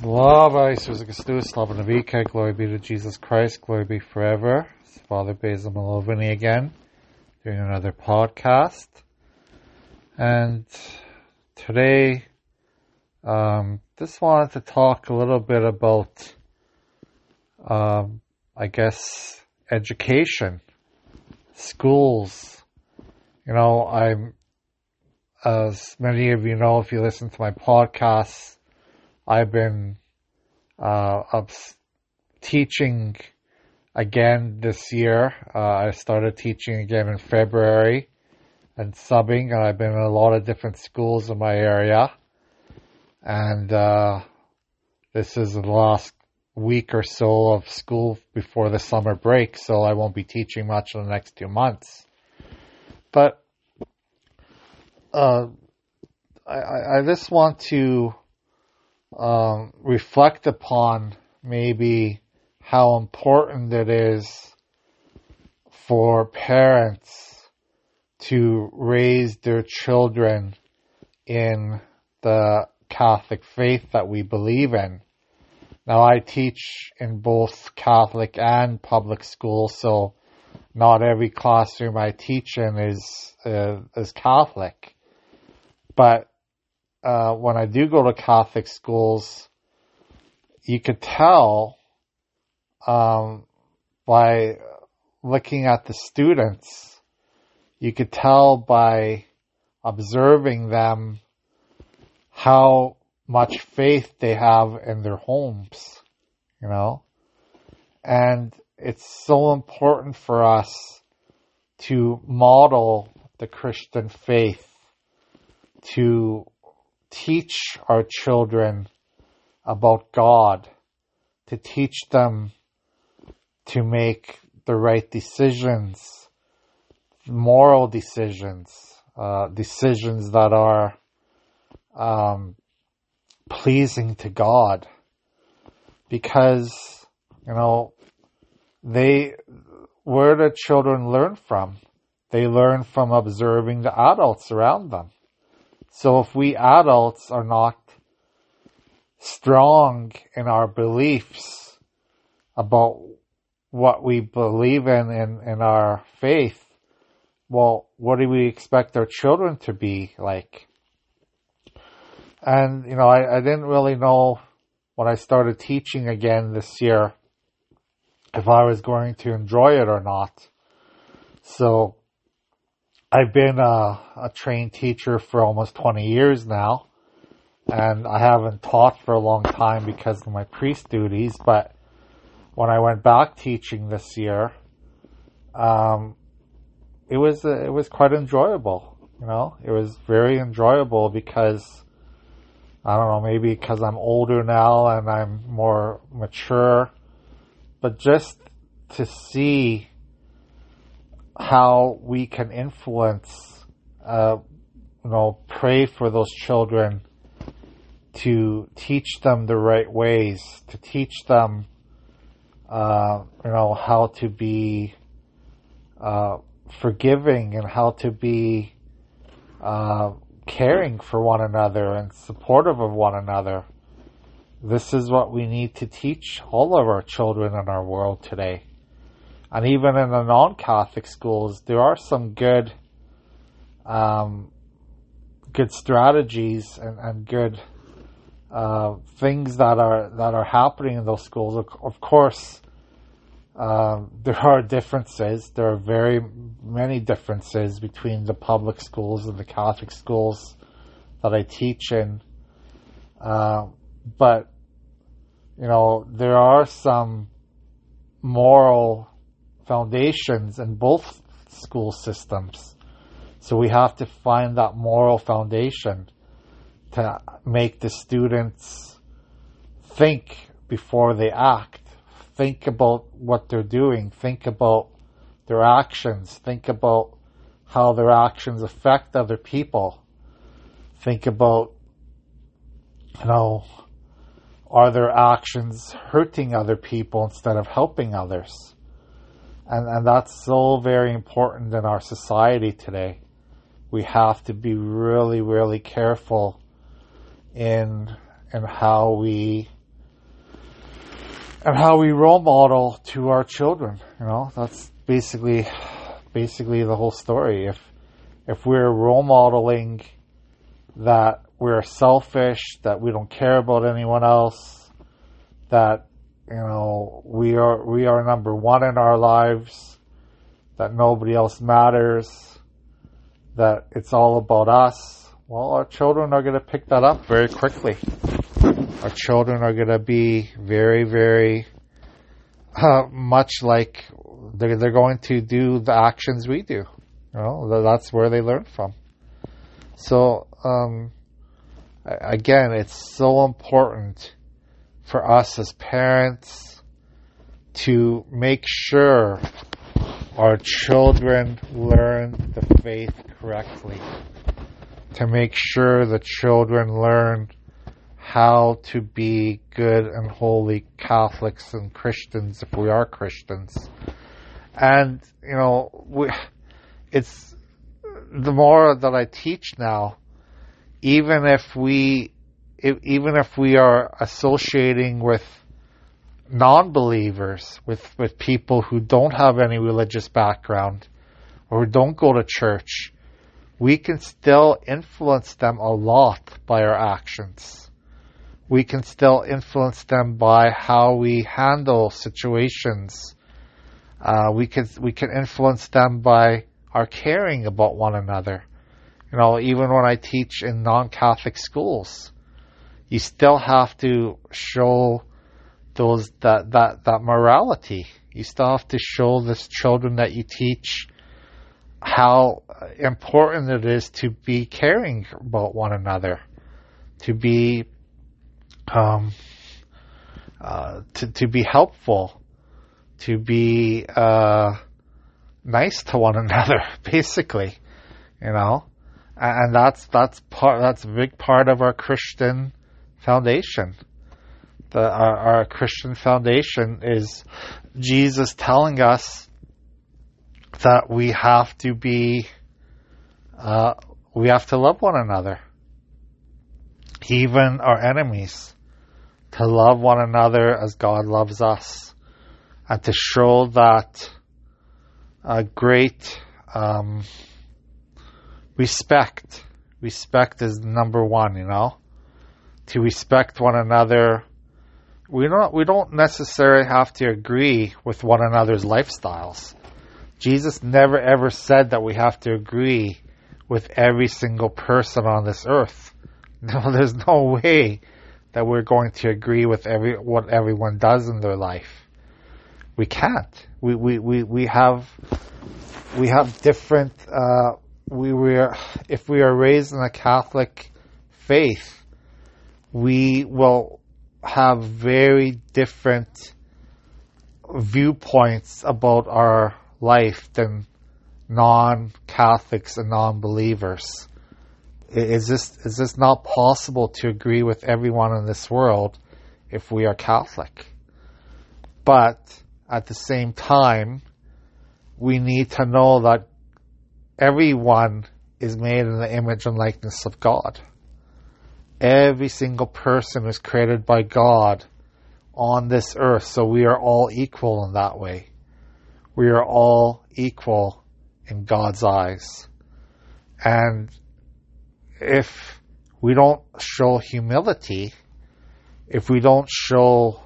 Slava Isus Christus, Slava Navika, glory be to Jesus Christ, glory be forever. It's Father Basil Malovany again, doing another podcast. And today, um, just wanted to talk a little bit about, um, I guess, education, schools. You know, I'm, as many of you know, if you listen to my podcasts, I've been uh, teaching again this year. Uh, I started teaching again in February and subbing, and I've been in a lot of different schools in my area. And uh, this is the last week or so of school before the summer break, so I won't be teaching much in the next two months. But uh, I, I just want to um, reflect upon maybe how important it is for parents to raise their children in the Catholic faith that we believe in. Now I teach in both Catholic and public schools, so not every classroom I teach in is uh, is Catholic. But uh, when I do go to Catholic schools, you could tell um, by looking at the students, you could tell by observing them how much faith they have in their homes, you know? And it's so important for us to model the Christian faith, to teach our children about God, to teach them to make the right decisions, moral decisions, uh, decisions that are um, pleasing to God. Because, you know, they, where do children learn from? They learn from observing the adults around them. So if we adults are not strong in our beliefs about what we believe in in, in our faith, well, what do we expect our children to be like? And, you know, I, I didn't really know when I started teaching again this year if I was going to enjoy it or not. So I've been a, a trained teacher for almost 20 years now, and I haven't taught for a long time because of my priest duties, but when I went back teaching this year, um, it was, uh, it was quite enjoyable, you know, it was very enjoyable because, I don't know, maybe because I'm older now and I'm more mature, but just to see how we can influence, uh, you know, pray for those children to teach them the right ways, to teach them, uh, you know, how to be uh, forgiving and how to be uh, caring for one another and supportive of one another. This is what we need to teach all of our children in our world today and even in the non-Catholic schools, there are some good, um, good strategies and, and good uh, things that are that are happening in those schools. Of, of course, uh, there are differences. There are very many differences between the public schools and the Catholic schools that I teach in. Uh, but you know, there are some moral foundations in both school systems. So we have to find that moral foundation to make the students think before they act, think about what they're doing, think about their actions, think about how their actions affect other people, think about, you know, are their actions hurting other people instead of helping others? And, and that's so very important in our society today. We have to be really, really careful in, in how we and how we role model to our children. You know, that's basically basically the whole story. If if we're role modeling that we're selfish, that we don't care about anyone else, that you know we are we are number one in our lives, that nobody else matters, that it's all about us. Well, our children are going to pick that up very quickly. Our children are going to be very, very uh, much like they're, they're going to do the actions we do. You know, that's where they learn from. So, um, again, it's so important for us as parents to make sure our children learn the faith correctly, to make sure the children learn how to be good and holy Catholics and Christians if we are Christians. And, you know, we, it's the more that I teach now, even if we, if, even if we are associating with non-believers, with, with people who don't have any religious background or who don't go to church, we can still influence them a lot by our actions. We can still influence them by how we handle situations. Uh, we can we can influence them by our caring about one another. You know, even when I teach in non-Catholic schools, you still have to show those that that that morality. You still have to show this children that you teach how important it is to be caring about one another, to be um, uh, to to be helpful, to be uh, nice to one another, basically, you know, and that's that's part that's a big part of our Christian foundation. The, our, our Christian foundation is Jesus telling us that we have to be, uh, we have to love one another, even our enemies, to love one another as God loves us, and to show that a great um, respect. Respect is number one, you know, to respect one another we don't we don't necessarily have to agree with one another's lifestyles. Jesus never ever said that we have to agree with every single person on this earth. No, there's no way that we're going to agree with every what everyone does in their life. We can't. We we, we, we have we have different uh, we were if we are raised in a Catholic faith, we will have very different viewpoints about our life than non-Catholics and non-believers. Is this is this not possible to agree with everyone in this world if we are Catholic? But at the same time, we need to know that everyone is made in the image and likeness of God. Every single person is created by God on this earth, so we are all equal in that way. We are all equal in God's eyes. And if we don't show humility, if we don't show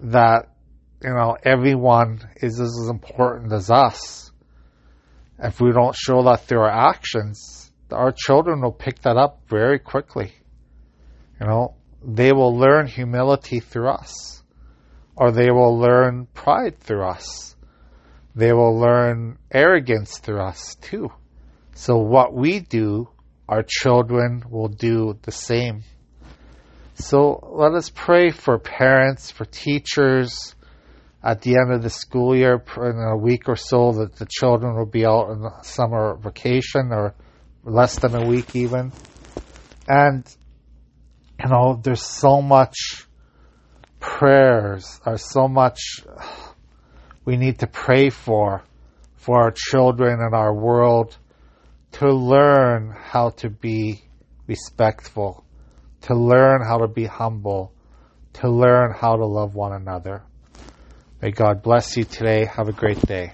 that, you know, everyone is as important as us, if we don't show that through our actions, our children will pick that up very quickly. You know, they will learn humility through us, or they will learn pride through us. They will learn arrogance through us too. So what we do, our children will do the same. So let us pray for parents, for teachers, at the end of the school year, in a week or so, that the children will be out on summer vacation or less than a week even. And, you know, there's so much prayers, there's so much we need to pray for, for our children and our world to learn how to be respectful, to learn how to be humble, to learn how to love one another. May God bless you today. Have a great day.